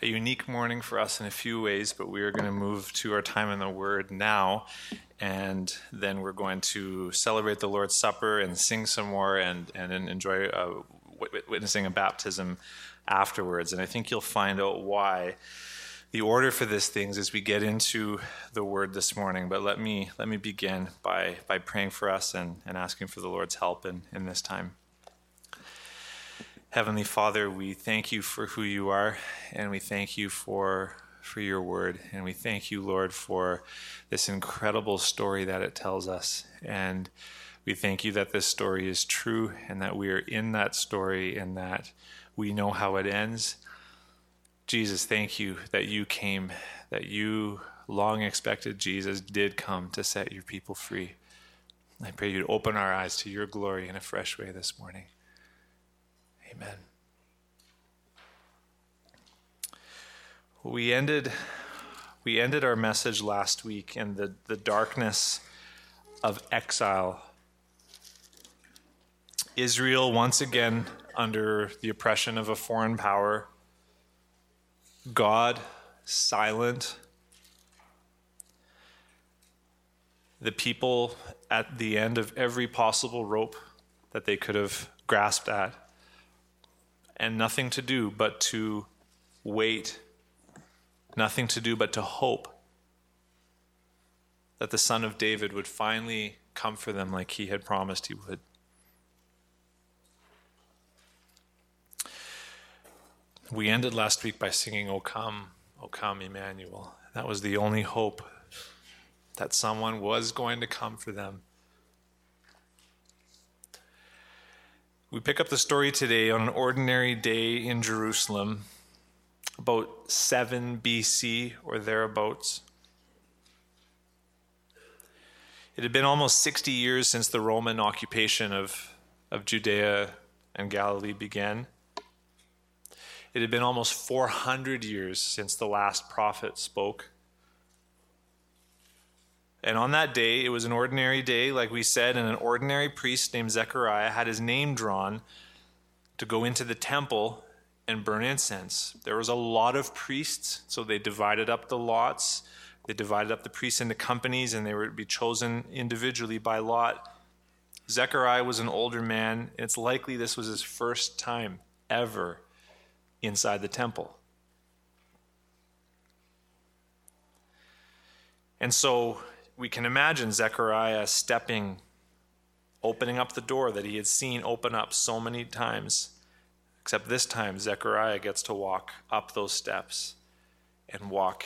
a unique morning for us in a few ways, but we are going to move to our time in the Word now. And then we're going to celebrate the Lord's Supper and sing some more and, and enjoy uh, witnessing a baptism afterwards. And I think you'll find out why the order for these things as we get into the word this morning. But let me let me begin by by praying for us and, and asking for the Lord's help in, in this time. Heavenly Father, we thank you for who you are, and we thank you for for your word, and we thank you, Lord, for this incredible story that it tells us. And we thank you that this story is true and that we are in that story and that we know how it ends Jesus, thank you that you came, that you, long expected Jesus, did come to set your people free. I pray you'd open our eyes to your glory in a fresh way this morning. Amen. We ended we ended our message last week in the, the darkness of exile. Israel once again under the oppression of a foreign power God silent. The people at the end of every possible rope that they could have grasped at, and nothing to do but to wait, nothing to do but to hope that the Son of David would finally come for them like he had promised he would. We ended last week by singing, O come, O come, Emmanuel. That was the only hope that someone was going to come for them. We pick up the story today on an ordinary day in Jerusalem, about 7 BC or thereabouts. It had been almost 60 years since the Roman occupation of, of Judea and Galilee began. It had been almost 400 years since the last prophet spoke. And on that day, it was an ordinary day, like we said, and an ordinary priest named Zechariah had his name drawn to go into the temple and burn incense. There was a lot of priests, so they divided up the lots. They divided up the priests into companies, and they were to be chosen individually by lot. Zechariah was an older man, and it's likely this was his first time ever inside the temple. And so we can imagine Zechariah stepping, opening up the door that he had seen open up so many times. Except this time, Zechariah gets to walk up those steps and walk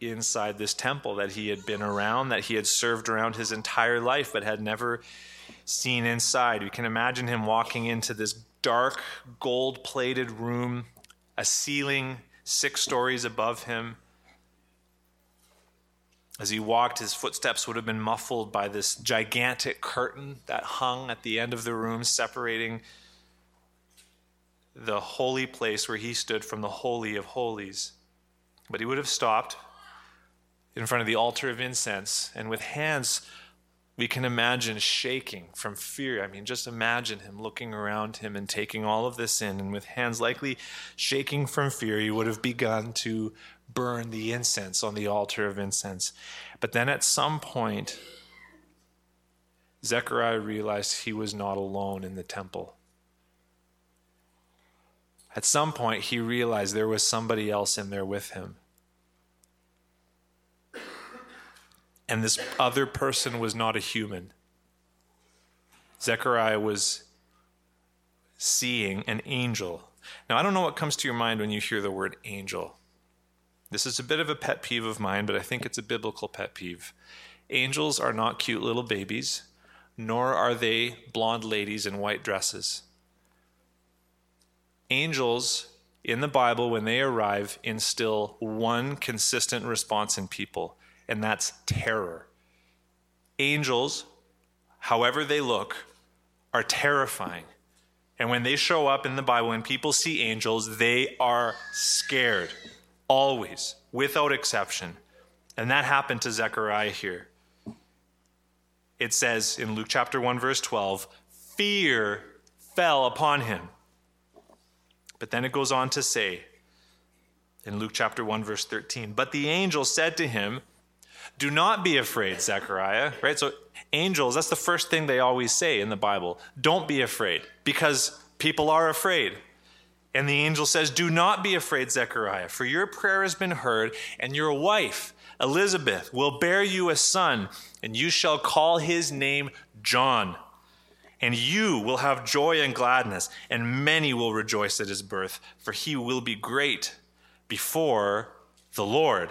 inside this temple that he had been around, that he had served around his entire life, but had never seen inside. We can imagine him walking into this dark, gold plated room a ceiling six stories above him. As he walked, his footsteps would have been muffled by this gigantic curtain that hung at the end of the room, separating the holy place where he stood from the Holy of Holies. But he would have stopped in front of the altar of incense and with hands we can imagine shaking from fear. I mean, just imagine him looking around him and taking all of this in, and with hands likely shaking from fear, he would have begun to burn the incense on the altar of incense. But then at some point, Zechariah realized he was not alone in the temple. At some point, he realized there was somebody else in there with him. And this other person was not a human. Zechariah was seeing an angel. Now, I don't know what comes to your mind when you hear the word angel. This is a bit of a pet peeve of mine, but I think it's a biblical pet peeve. Angels are not cute little babies, nor are they blonde ladies in white dresses. Angels in the Bible, when they arrive, instill one consistent response in people and that's terror. Angels, however they look, are terrifying. And when they show up in the Bible, when people see angels, they are scared, always, without exception. And that happened to Zechariah here. It says in Luke chapter 1, verse 12, fear fell upon him. But then it goes on to say, in Luke chapter 1, verse 13. But the angel said to him, Do not be afraid, Zechariah. Right? So, angels, that's the first thing they always say in the Bible. Don't be afraid, because people are afraid. And the angel says, Do not be afraid, Zechariah, for your prayer has been heard, and your wife, Elizabeth, will bear you a son, and you shall call his name John. And you will have joy and gladness, and many will rejoice at his birth, for he will be great before the Lord.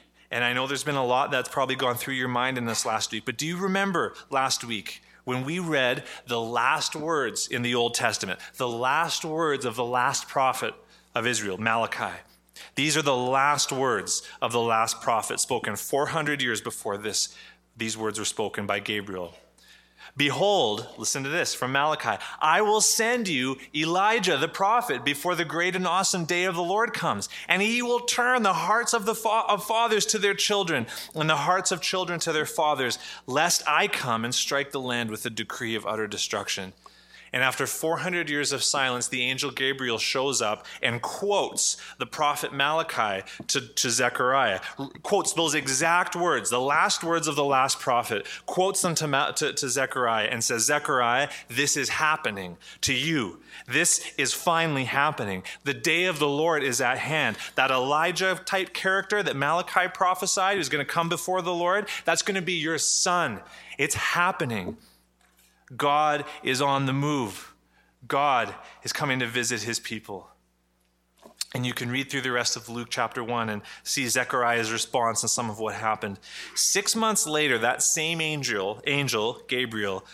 and I know there's been a lot that's probably gone through your mind in this last week, but do you remember last week when we read the last words in the Old Testament, the last words of the last prophet of Israel, Malachi? These are the last words of the last prophet spoken 400 years before this. These words were spoken by Gabriel. Behold, listen to this from Malachi I will send you Elijah the prophet before the great and awesome day of the Lord comes, and he will turn the hearts of the fa- of fathers to their children, and the hearts of children to their fathers, lest I come and strike the land with a decree of utter destruction. And after 400 years of silence, the angel Gabriel shows up and quotes the prophet Malachi to, to Zechariah, quotes those exact words, the last words of the last prophet, quotes them to, to, to Zechariah and says, Zechariah, this is happening to you. This is finally happening. The day of the Lord is at hand. That Elijah type character that Malachi prophesied who's going to come before the Lord, that's going to be your son. It's happening. God is on the move. God is coming to visit his people. And you can read through the rest of Luke chapter 1 and see Zechariah's response and some of what happened. Six months later, that same angel, angel, Gabriel,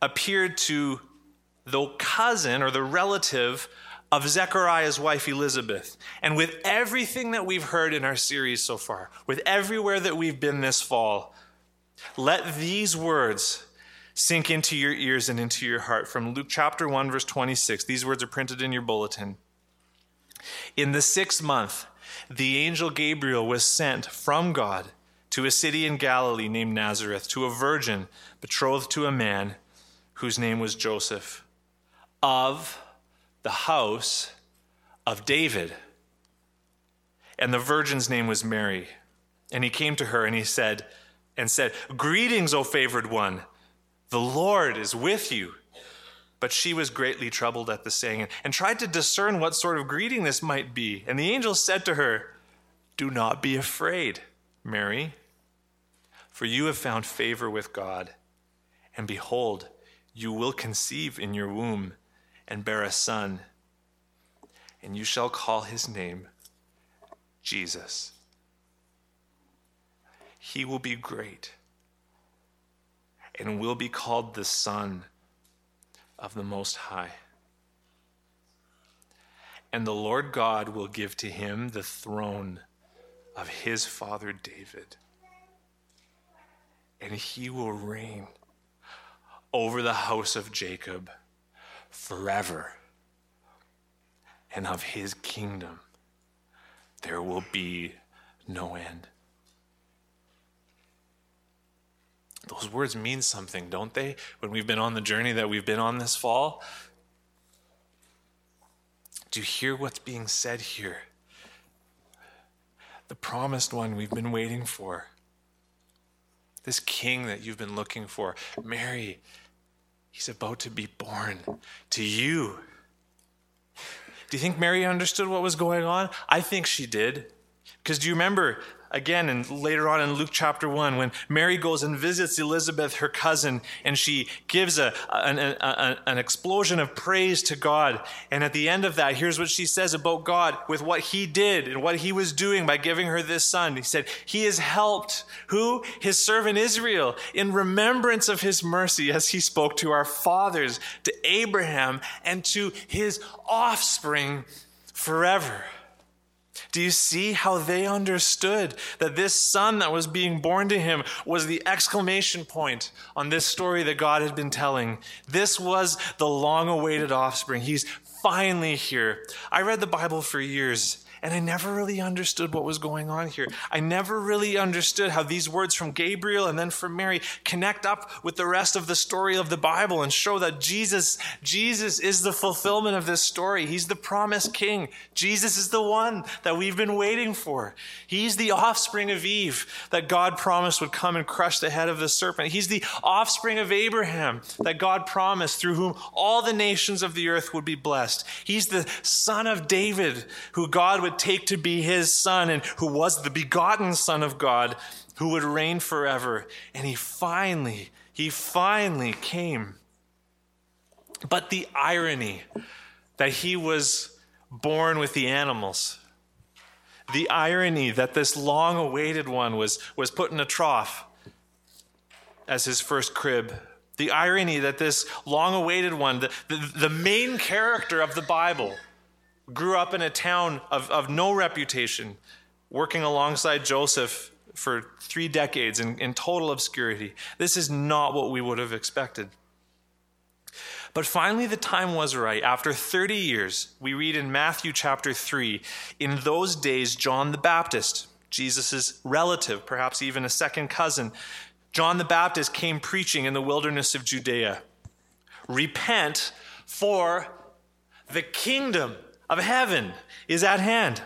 appeared to the cousin or the relative of Zechariah's wife Elizabeth. And with everything that we've heard in our series so far, with everywhere that we've been this fall, let these words sink into your ears and into your heart. From Luke chapter 1, verse 26, these words are printed in your bulletin. In the sixth month, the angel Gabriel was sent from God to a city in Galilee named Nazareth to a virgin betrothed to a man whose name was Joseph of the house of David. And the virgin's name was Mary. And he came to her and he said, and said, Greetings, O favored one. The Lord is with you. But she was greatly troubled at the saying and tried to discern what sort of greeting this might be. And the angel said to her, Do not be afraid, Mary, for you have found favor with God. And behold, you will conceive in your womb and bear a son, and you shall call his name Jesus. He will be great and will be called the Son of the Most High. And the Lord God will give to him the throne of his father David. And he will reign over the house of Jacob forever. And of his kingdom there will be no end. Those words mean something, don't they? When we've been on the journey that we've been on this fall. Do you hear what's being said here? The promised one we've been waiting for. This king that you've been looking for. Mary, he's about to be born to you. Do you think Mary understood what was going on? I think she did. Because do you remember again and later on in Luke chapter 1 when Mary goes and visits Elizabeth, her cousin, and she gives a, an, an explosion of praise to God. And at the end of that, here's what she says about God with what he did and what he was doing by giving her this son. He said, He has helped who? His servant Israel in remembrance of his mercy as he spoke to our fathers, to Abraham, and to his offspring forever. Do you see how they understood that this son that was being born to him was the exclamation point on this story that God had been telling? This was the long awaited offspring. He's finally here. I read the Bible for years and I never really understood what was going on here. I never really understood how these words from Gabriel and then from Mary connect up with the rest of the story of the Bible and show that Jesus, Jesus is the fulfillment of this story. He's the promised king. Jesus is the one that we've been waiting for. He's the offspring of Eve that God promised would come and crush the head of the serpent. He's the offspring of Abraham that God promised through whom all the nations of the earth would be blessed. He's the son of David who God would would take to be his son and who was the begotten son of God who would reign forever. And he finally, he finally came. But the irony that he was born with the animals, the irony that this long awaited one was, was put in a trough as his first crib. The irony that this long awaited one, the, the, the main character of the Bible, grew up in a town of, of no reputation, working alongside Joseph for three decades in, in total obscurity. This is not what we would have expected. But finally, the time was right. After 30 years, we read in Matthew chapter 3 in those days, John the Baptist, Jesus' relative, perhaps even a second cousin, John the Baptist came preaching in the wilderness of Judea Repent, for the kingdom of heaven is at hand.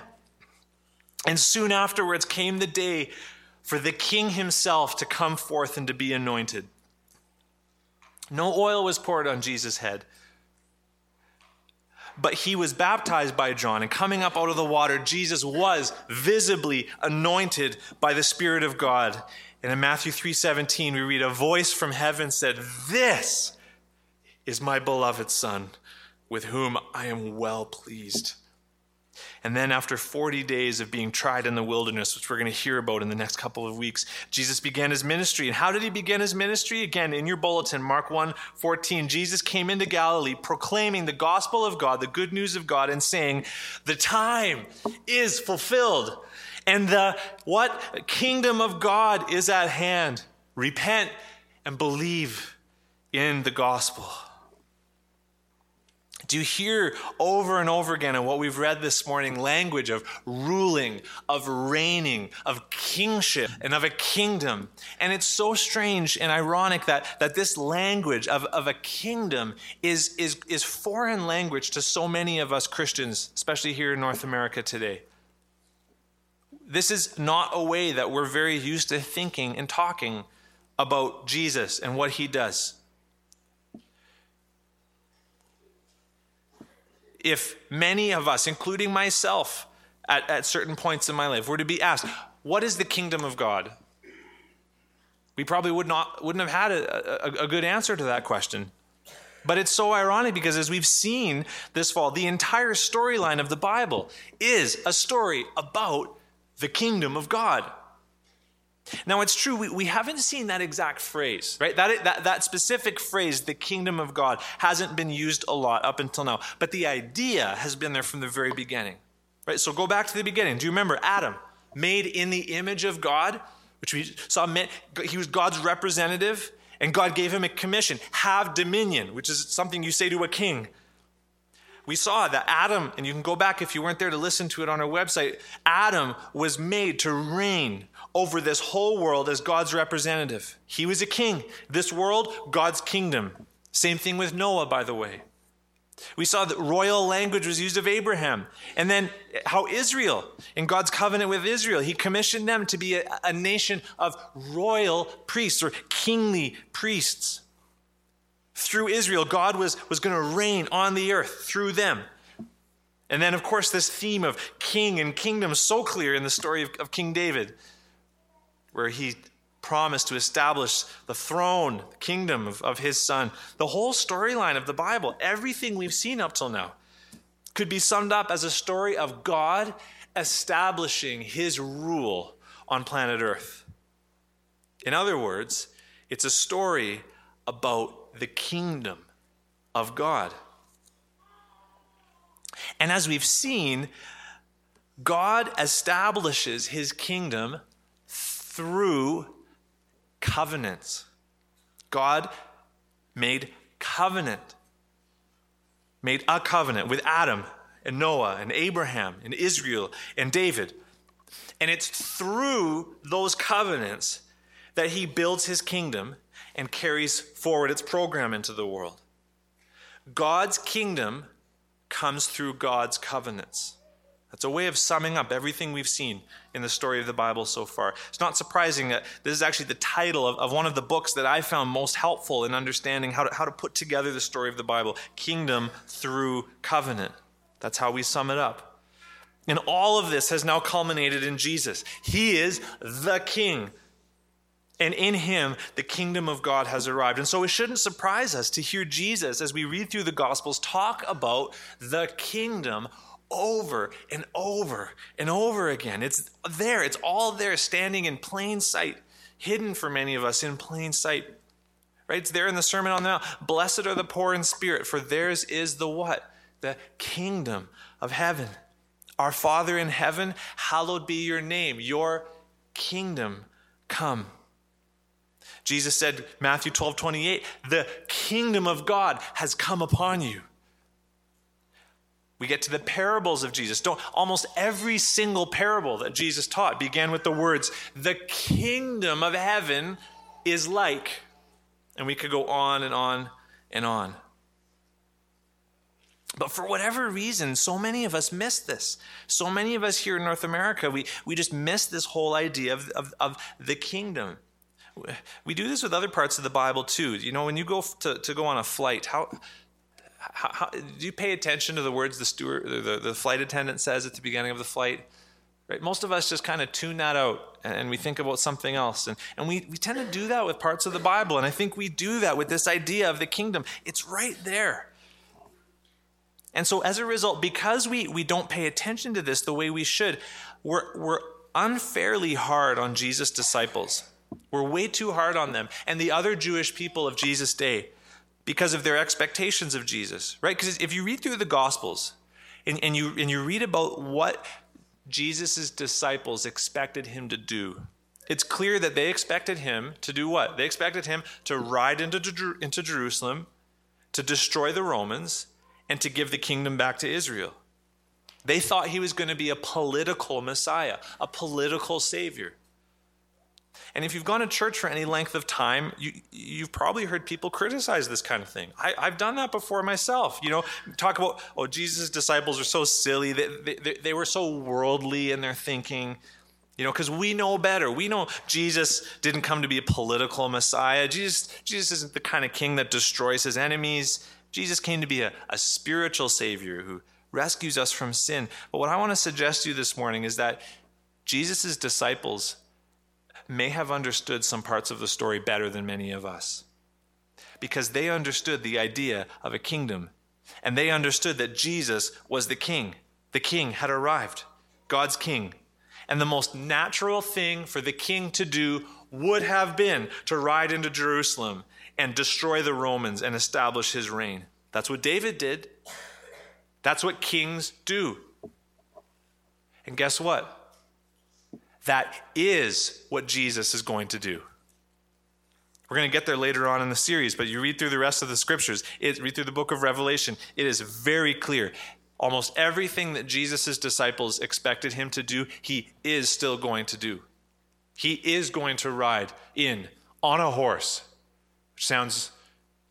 And soon afterwards came the day for the king himself to come forth and to be anointed. No oil was poured on Jesus' head, but he was baptized by John. And coming up out of the water, Jesus was visibly anointed by the Spirit of God. And in Matthew 3:17 we read a voice from heaven said, "This is my beloved son, with whom I am well pleased. And then, after 40 days of being tried in the wilderness, which we're going to hear about in the next couple of weeks, Jesus began his ministry. And how did he begin his ministry? Again, in your bulletin, Mark 1 14, Jesus came into Galilee proclaiming the gospel of God, the good news of God, and saying, The time is fulfilled, and the what? Kingdom of God is at hand. Repent and believe in the gospel. Do you hear over and over again in what we've read this morning language of ruling, of reigning, of kingship, and of a kingdom? And it's so strange and ironic that, that this language of, of a kingdom is, is, is foreign language to so many of us Christians, especially here in North America today. This is not a way that we're very used to thinking and talking about Jesus and what he does. If many of us, including myself, at, at certain points in my life, were to be asked, What is the kingdom of God? We probably would not, wouldn't have had a, a, a good answer to that question. But it's so ironic because as we've seen this fall, the entire storyline of the Bible is a story about the kingdom of God. Now, it's true, we, we haven't seen that exact phrase, right? That, that, that specific phrase, the kingdom of God, hasn't been used a lot up until now. But the idea has been there from the very beginning, right? So go back to the beginning. Do you remember Adam, made in the image of God, which we saw meant he was God's representative, and God gave him a commission have dominion, which is something you say to a king. We saw that Adam, and you can go back if you weren't there to listen to it on our website, Adam was made to reign over this whole world as God's representative. He was a king. This world, God's kingdom. Same thing with Noah, by the way. We saw that royal language was used of Abraham. And then how Israel, in God's covenant with Israel, he commissioned them to be a, a nation of royal priests or kingly priests. Through Israel, God was, was going to reign on the earth through them. And then, of course, this theme of king and kingdom so clear in the story of, of King David where he promised to establish the throne, the kingdom of, of his son. The whole storyline of the Bible, everything we've seen up till now, could be summed up as a story of God establishing his rule on planet Earth. In other words, it's a story about the kingdom of God. And as we've seen, God establishes his kingdom through covenants. God made covenant, made a covenant with Adam and Noah and Abraham and Israel and David. And it's through those covenants that he builds his kingdom and carries forward its program into the world. God's kingdom comes through God's covenants. That's a way of summing up everything we've seen in the story of the Bible so far. It's not surprising that this is actually the title of, of one of the books that I found most helpful in understanding how to, how to put together the story of the Bible Kingdom through Covenant. That's how we sum it up. And all of this has now culminated in Jesus. He is the King. And in him, the kingdom of God has arrived. And so it shouldn't surprise us to hear Jesus, as we read through the Gospels, talk about the kingdom over and over and over again. It's there, it's all there, standing in plain sight, hidden for many of us in plain sight. Right? It's there in the Sermon on the Mount. Blessed are the poor in spirit, for theirs is the what? The kingdom of heaven. Our Father in heaven, hallowed be your name. Your kingdom come. Jesus said, Matthew 12, 28, the kingdom of God has come upon you. We get to the parables of Jesus. Don't, almost every single parable that Jesus taught began with the words, the kingdom of heaven is like. And we could go on and on and on. But for whatever reason, so many of us miss this. So many of us here in North America, we, we just miss this whole idea of, of, of the kingdom. We do this with other parts of the Bible too. You know, when you go to, to go on a flight, how, how, how do you pay attention to the words the steward, the, the flight attendant says at the beginning of the flight? Right? Most of us just kind of tune that out and we think about something else. And, and we, we tend to do that with parts of the Bible. And I think we do that with this idea of the kingdom. It's right there. And so, as a result, because we, we don't pay attention to this the way we should, we're, we're unfairly hard on Jesus' disciples. We're way too hard on them and the other Jewish people of Jesus' day because of their expectations of Jesus, right? Because if you read through the Gospels and, and, you, and you read about what Jesus' disciples expected him to do, it's clear that they expected him to do what? They expected him to ride into, into Jerusalem, to destroy the Romans, and to give the kingdom back to Israel. They thought he was going to be a political Messiah, a political Savior. And if you've gone to church for any length of time, you, you've probably heard people criticize this kind of thing. I, have done that before myself. You know, talk about, oh, Jesus' disciples are so silly. They, they, they were so worldly in their thinking. You know, because we know better. We know Jesus didn't come to be a political Messiah. Jesus, Jesus isn't the kind of king that destroys his enemies. Jesus came to be a, a spiritual Savior who rescues us from sin. But what I want to suggest to you this morning is that Jesus' disciples may have understood some parts of the story better than many of us because they understood the idea of a kingdom and they understood that Jesus was the king. The king had arrived, God's king. And the most natural thing for the king to do would have been to ride into Jerusalem and destroy the Romans and establish his reign. That's what David did. That's what kings do. And guess what? That is what Jesus is going to do. We're going to get there later on in the series, but you read through the rest of the scriptures, it, read through the book of Revelation, it is very clear. Almost everything that Jesus' disciples expected him to do, he is still going to do. He is going to ride in on a horse, which sounds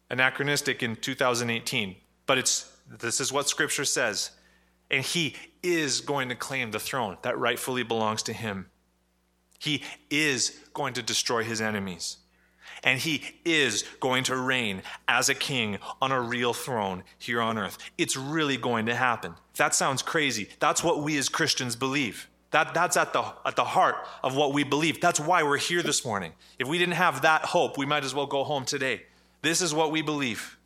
anachronistic in 2018, but it's this is what scripture says. And he is going to claim the throne that rightfully belongs to him. He is going to destroy his enemies. And he is going to reign as a king on a real throne here on earth. It's really going to happen. That sounds crazy. That's what we as Christians believe. That, that's at the, at the heart of what we believe. That's why we're here this morning. If we didn't have that hope, we might as well go home today. This is what we believe.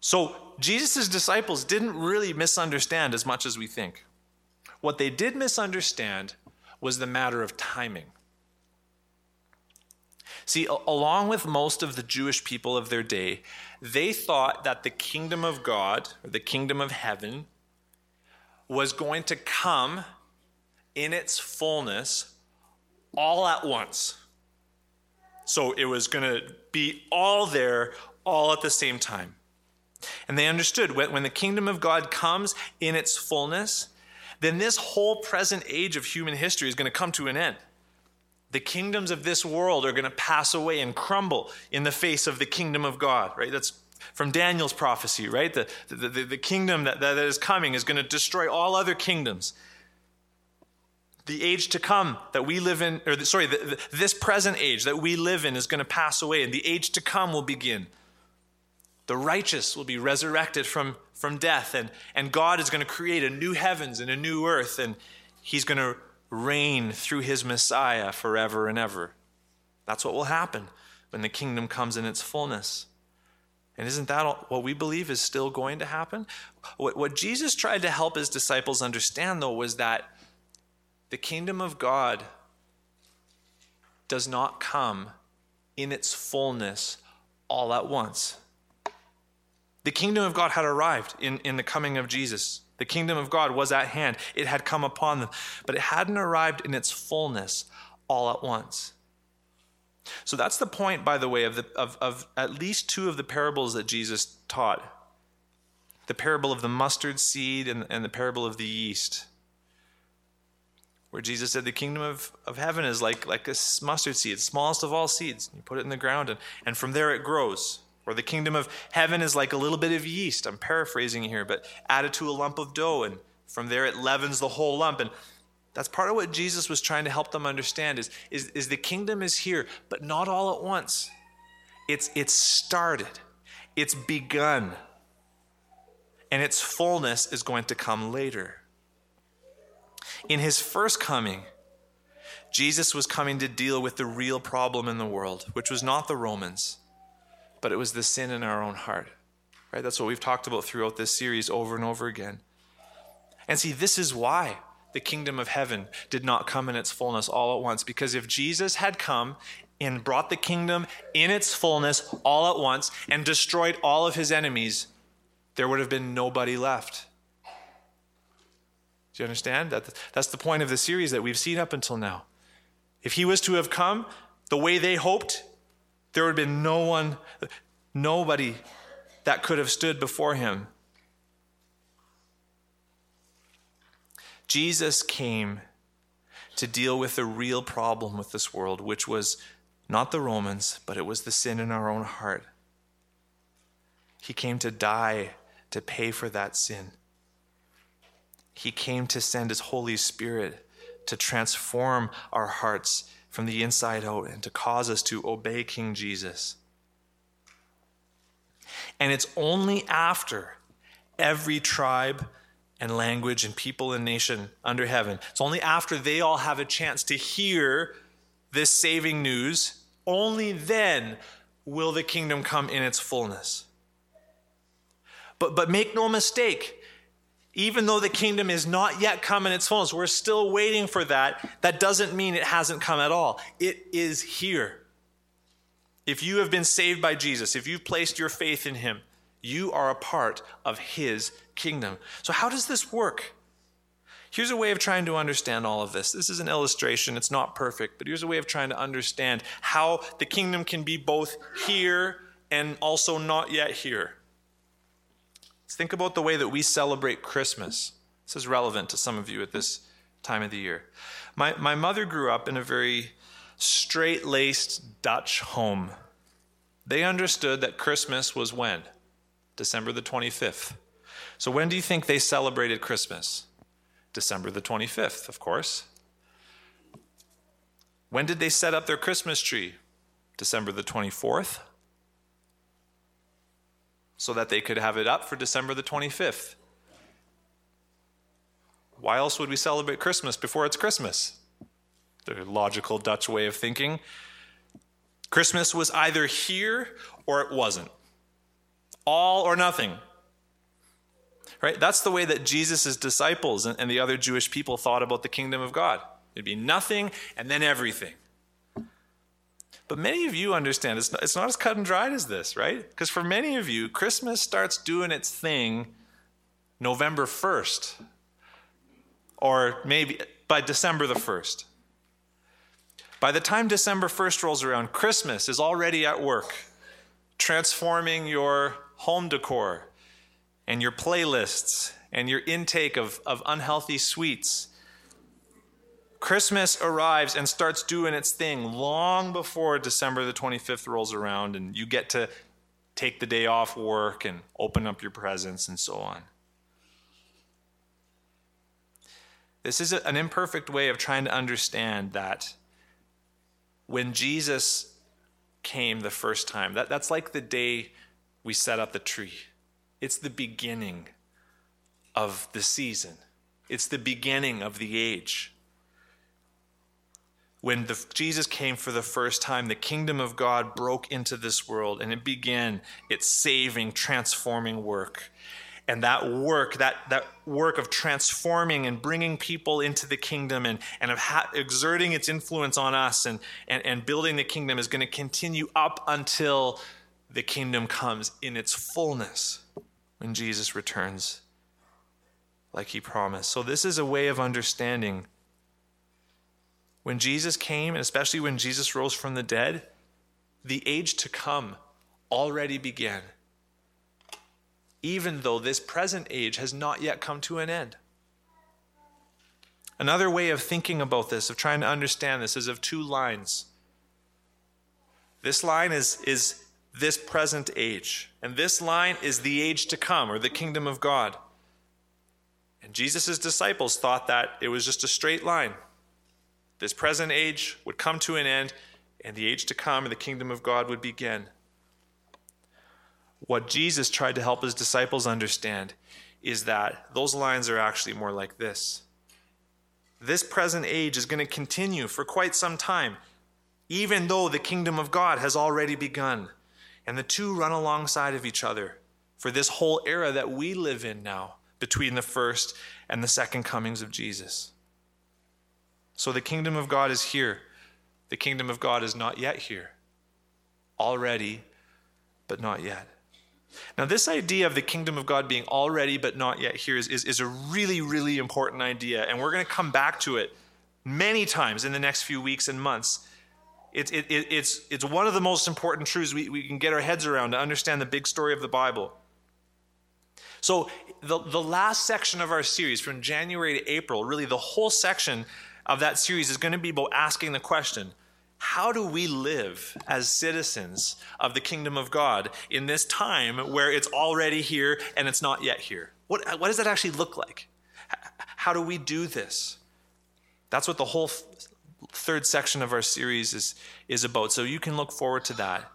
So, Jesus' disciples didn't really misunderstand as much as we think. What they did misunderstand was the matter of timing. See, along with most of the Jewish people of their day, they thought that the kingdom of God, or the kingdom of heaven, was going to come in its fullness all at once. So it was going to be all there, all at the same time. And they understood when, the kingdom of God comes in its fullness, then this whole present age of human history is going to come to an end. The kingdoms of this world are going to pass away and crumble in the face of the kingdom of God, right? That's from Daniel's prophecy, right? The, the, the, the kingdom that, that is coming is going to destroy all other kingdoms. The age to come that we live in, or the, sorry, the, this present age that we live in is going to pass away, and the age to come will begin. The righteous will be resurrected from, from death, and, and God is going to create a new heavens and a new earth, and He's going to reign through His Messiah forever and ever. That's what will happen when the kingdom comes in its fullness. And isn't that what we believe is still going to happen? What, what Jesus tried to help his disciples understand, though, was that the kingdom of God does not come in its fullness all at once. The kingdom of God had arrived in, in the coming of Jesus. The kingdom of God was at hand, it had come upon them, but it hadn't arrived in its fullness all at once. So that's the point, by the way, of, the, of, of at least two of the parables that Jesus taught the parable of the mustard seed and, and the parable of the yeast. Where Jesus said the kingdom of, of heaven is like, like a mustard seed, smallest of all seeds. You put it in the ground, and, and from there it grows. Or the kingdom of heaven is like a little bit of yeast. I'm paraphrasing here, but added to a lump of dough, and from there it leavens the whole lump. And that's part of what Jesus was trying to help them understand is, is, is the kingdom is here, but not all at once. It's, it's started, it's begun, and its fullness is going to come later. In his first coming, Jesus was coming to deal with the real problem in the world, which was not the Romans, but it was the sin in our own heart. Right? That's what we've talked about throughout this series over and over again. And see, this is why the kingdom of heaven did not come in its fullness all at once. Because if Jesus had come and brought the kingdom in its fullness all at once and destroyed all of his enemies, there would have been nobody left. Do you understand? That, that's the point of the series that we've seen up until now. If he was to have come the way they hoped, there would have been no one, nobody that could have stood before him. Jesus came to deal with the real problem with this world, which was not the Romans, but it was the sin in our own heart. He came to die to pay for that sin. He came to send His Holy Spirit to transform our hearts from the inside out and to cause us to obey King Jesus. And it's only after every tribe, and language and people and nation under heaven. It's only after they all have a chance to hear this saving news, only then will the kingdom come in its fullness. But, but make no mistake, even though the kingdom is not yet come in its fullness, we're still waiting for that. That doesn't mean it hasn't come at all. It is here. If you have been saved by Jesus, if you've placed your faith in him, you are a part of his kingdom. So, how does this work? Here's a way of trying to understand all of this. This is an illustration, it's not perfect, but here's a way of trying to understand how the kingdom can be both here and also not yet here. Think about the way that we celebrate Christmas. This is relevant to some of you at this time of the year. My, my mother grew up in a very straight laced Dutch home. They understood that Christmas was when? December the 25th. So, when do you think they celebrated Christmas? December the 25th, of course. When did they set up their Christmas tree? December the 24th. So that they could have it up for December the 25th. Why else would we celebrate Christmas before it's Christmas? The logical Dutch way of thinking. Christmas was either here or it wasn't. All or nothing. Right? That's the way that Jesus' disciples and, and the other Jewish people thought about the kingdom of God. It'd be nothing and then everything. But many of you understand it's not, it's not as cut and dried as this, right? Because for many of you, Christmas starts doing its thing November 1st or maybe by December the 1st. By the time December 1st rolls around, Christmas is already at work, transforming your home decor and your playlists and your intake of, of unhealthy sweets. Christmas arrives and starts doing its thing long before December the 25th rolls around, and you get to take the day off work and open up your presents and so on. This is an imperfect way of trying to understand that when Jesus came the first time, that, that's like the day we set up the tree. It's the beginning of the season, it's the beginning of the age. When the, Jesus came for the first time, the kingdom of God broke into this world and it began its saving, transforming work and that work, that, that work of transforming and bringing people into the kingdom and, and of ha- exerting its influence on us and, and, and building the kingdom is going to continue up until the kingdom comes in its fullness when Jesus returns, like he promised. So, this is a way of understanding. When Jesus came, and especially when Jesus rose from the dead, the age to come already began even though this present age has not yet come to an end. Another way of thinking about this, of trying to understand this, is of two lines. This line is, is this present age, and this line is the age to come, or the kingdom of God. And Jesus' disciples thought that it was just a straight line. This present age would come to an end, and the age to come, and the kingdom of God would begin. What Jesus tried to help his disciples understand is that those lines are actually more like this. This present age is going to continue for quite some time, even though the kingdom of God has already begun. And the two run alongside of each other for this whole era that we live in now between the first and the second comings of Jesus. So the kingdom of God is here. The kingdom of God is not yet here. Already, but not yet. Now, this idea of the kingdom of God being already but not yet here is, is, is a really, really important idea. And we're going to come back to it many times in the next few weeks and months. It, it, it, it's, it's one of the most important truths we, we can get our heads around to understand the big story of the Bible. So, the, the last section of our series, from January to April, really the whole section of that series is going to be about asking the question how do we live as citizens of the kingdom of God in this time where it's already here and it's not yet here? What, what does that actually look like? How do we do this? That's what the whole third section of our series is, is about. So you can look forward to that.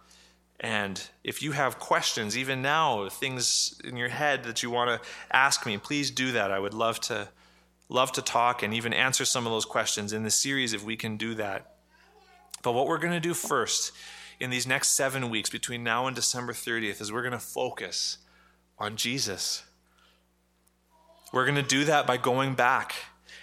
And if you have questions, even now, things in your head that you want to ask me, please do that. I would love to love to talk and even answer some of those questions in the series if we can do that. But what we're going to do first in these next seven weeks between now and December 30th is we're going to focus on Jesus. We're going to do that by going back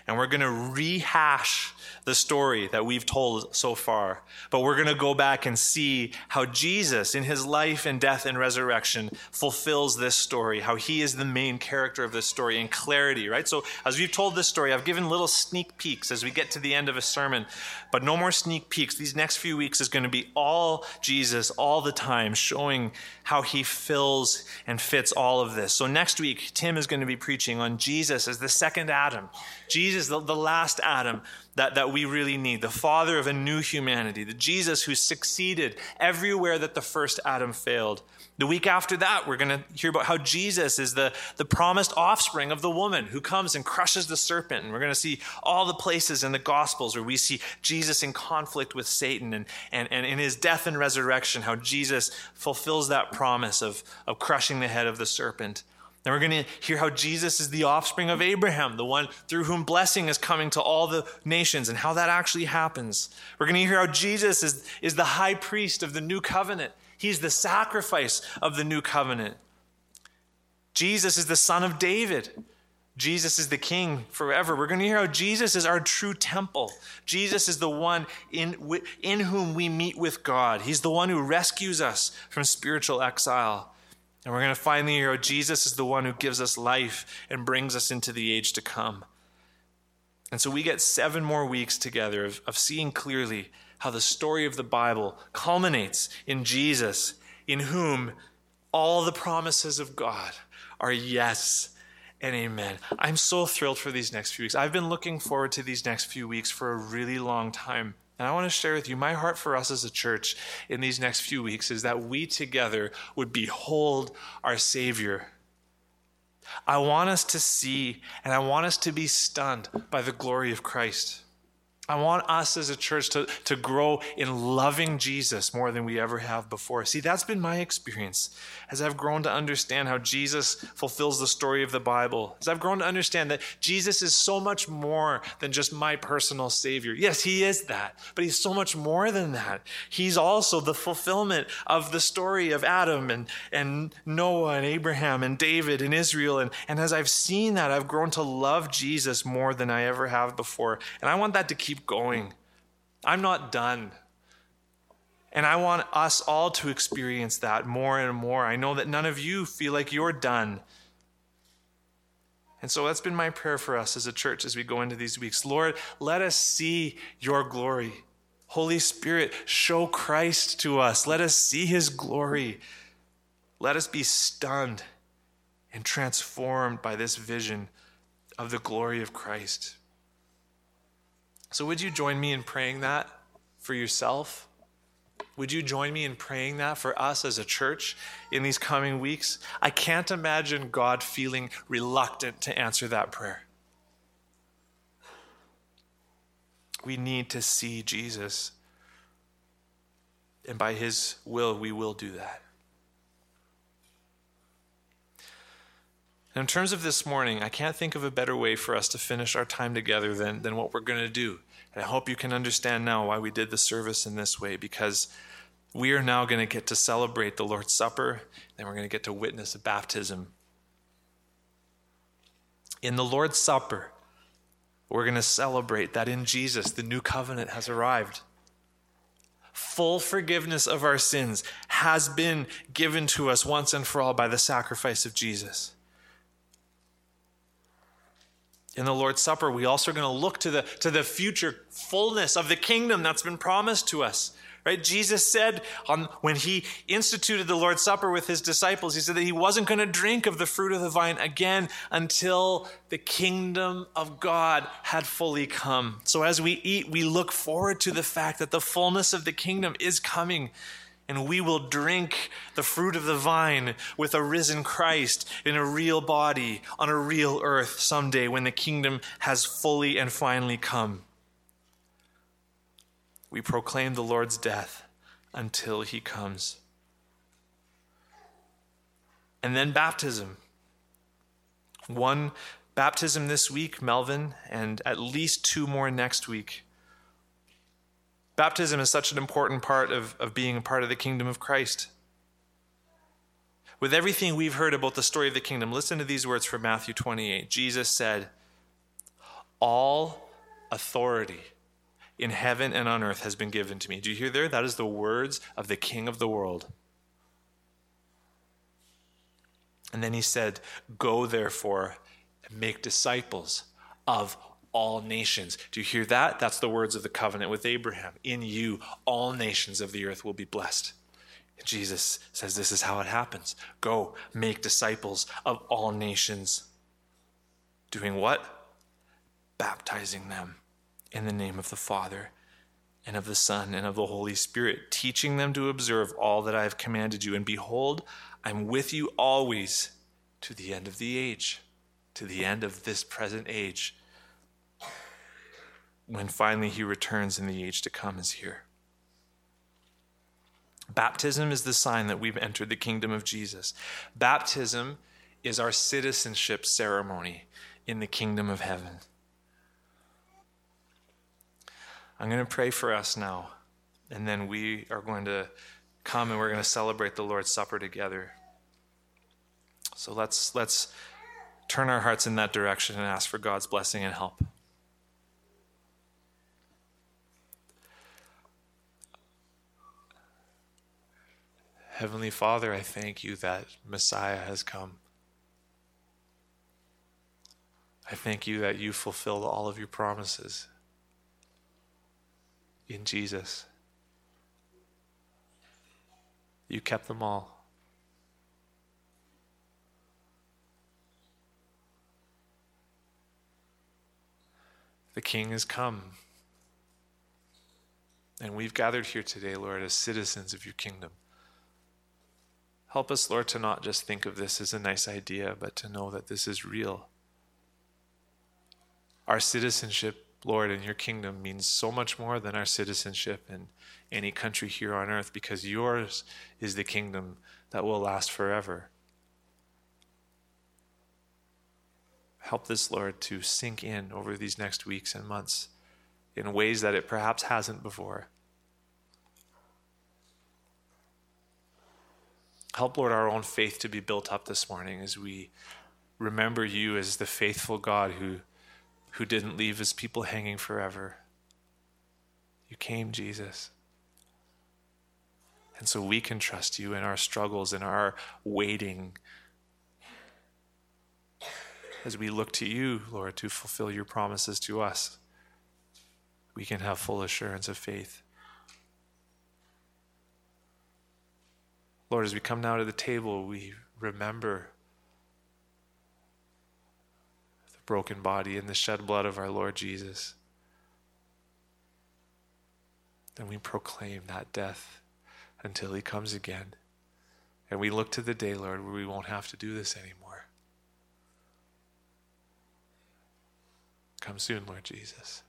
and we're going to rehash the story that we've told so far. But we're going to go back and see how Jesus, in his life and death and resurrection, fulfills this story, how he is the main character of this story in clarity, right? So, as we've told this story, I've given little sneak peeks as we get to the end of a sermon, but no more sneak peeks. These next few weeks is going to be all Jesus all the time, showing how he fills and fits all of this. So, next week, Tim is going to be preaching on Jesus as the second Adam, Jesus, the, the last Adam that, that we really need, the father of a new humanity, the Jesus who succeeded everywhere that the first Adam failed. The week after that, we're going to hear about how Jesus is the, the promised offspring of the woman who comes and crushes the serpent. And we're going to see all the places in the Gospels where we see Jesus in conflict with Satan and, and, and in his death and resurrection, how Jesus fulfills that promise of, of crushing the head of the serpent. And we're going to hear how Jesus is the offspring of Abraham, the one through whom blessing is coming to all the nations, and how that actually happens. We're going to hear how Jesus is, is the high priest of the new covenant, he's the sacrifice of the new covenant. Jesus is the son of David. Jesus is the king forever. We're going to hear how Jesus is our true temple. Jesus is the one in, in whom we meet with God. He's the one who rescues us from spiritual exile. And we're going to find the how Jesus is the one who gives us life and brings us into the age to come. And so we get seven more weeks together of, of seeing clearly how the story of the Bible culminates in Jesus, in whom all the promises of God are yes and amen. I'm so thrilled for these next few weeks. I've been looking forward to these next few weeks for a really long time. And I want to share with you my heart for us as a church in these next few weeks is that we together would behold our Savior. I want us to see and I want us to be stunned by the glory of Christ. I want us as a church to, to grow in loving Jesus more than we ever have before. See, that's been my experience as I've grown to understand how Jesus fulfills the story of the Bible. As I've grown to understand that Jesus is so much more than just my personal Savior. Yes, He is that, but He's so much more than that. He's also the fulfillment of the story of Adam and, and Noah and Abraham and David and Israel. And, and as I've seen that, I've grown to love Jesus more than I ever have before. And I want that to keep keep going. I'm not done. And I want us all to experience that more and more. I know that none of you feel like you're done. And so that's been my prayer for us as a church as we go into these weeks. Lord, let us see your glory. Holy Spirit, show Christ to us. Let us see his glory. Let us be stunned and transformed by this vision of the glory of Christ. So, would you join me in praying that for yourself? Would you join me in praying that for us as a church in these coming weeks? I can't imagine God feeling reluctant to answer that prayer. We need to see Jesus. And by his will, we will do that. In terms of this morning, I can't think of a better way for us to finish our time together than, than what we're going to do. And I hope you can understand now why we did the service in this way, because we are now going to get to celebrate the Lord's Supper, and we're going to get to witness a baptism. In the Lord's Supper, we're going to celebrate that in Jesus, the new covenant has arrived. Full forgiveness of our sins has been given to us once and for all by the sacrifice of Jesus in the Lord's Supper, we also are going to look to the, to the future fullness of the kingdom that's been promised to us. Right? Jesus said on, when he instituted the Lord's Supper with his disciples, he said that he wasn't going to drink of the fruit of the vine again until the kingdom of God had fully come. So as we eat, we look forward to the fact that the fullness of the kingdom is coming and we will drink the fruit of the vine with a risen Christ in a real body on a real earth someday when the kingdom has fully and finally come. We proclaim the Lord's death until he comes. And then baptism. One baptism this week, Melvin, and at least two more next week. Baptism is such an important part of, of being a part of the kingdom of Christ. With everything we've heard about the story of the kingdom, listen to these words from Matthew 28. Jesus said, All authority in heaven and on earth has been given to me. Do you hear there? That is the words of the King of the world. And then he said, Go therefore and make disciples of all nations. Do you hear that? That's the words of the covenant with Abraham. In you, all nations of the earth will be blessed. Jesus says this is how it happens go make disciples of all nations. Doing what? Baptizing them in the name of the Father and of the Son and of the Holy Spirit, teaching them to observe all that I have commanded you. And behold, I'm with you always to the end of the age, to the end of this present age when finally he returns in the age to come is here. Baptism is the sign that we've entered the kingdom of Jesus. Baptism is our citizenship ceremony in the kingdom of heaven. I'm going to pray for us now, and then we are going to come and we're going to celebrate the Lord's Supper together. So let's let's turn our hearts in that direction and ask for God's blessing and help. Heavenly Father, I thank you that Messiah has come. I thank you that you fulfilled all of your promises in Jesus. You kept them all. The King has come. And we've gathered here today, Lord, as citizens of your kingdom. Help us, Lord, to not just think of this as a nice idea, but to know that this is real. Our citizenship, Lord, in your kingdom means so much more than our citizenship in any country here on earth because yours is the kingdom that will last forever. Help this, Lord, to sink in over these next weeks and months in ways that it perhaps hasn't before. Help, Lord, our own faith to be built up this morning as we remember you as the faithful God who, who didn't leave his people hanging forever. You came, Jesus. And so we can trust you in our struggles, in our waiting, as we look to you, Lord, to fulfill your promises to us. We can have full assurance of faith. Lord, as we come now to the table, we remember the broken body and the shed blood of our Lord Jesus. And we proclaim that death until he comes again. And we look to the day, Lord, where we won't have to do this anymore. Come soon, Lord Jesus.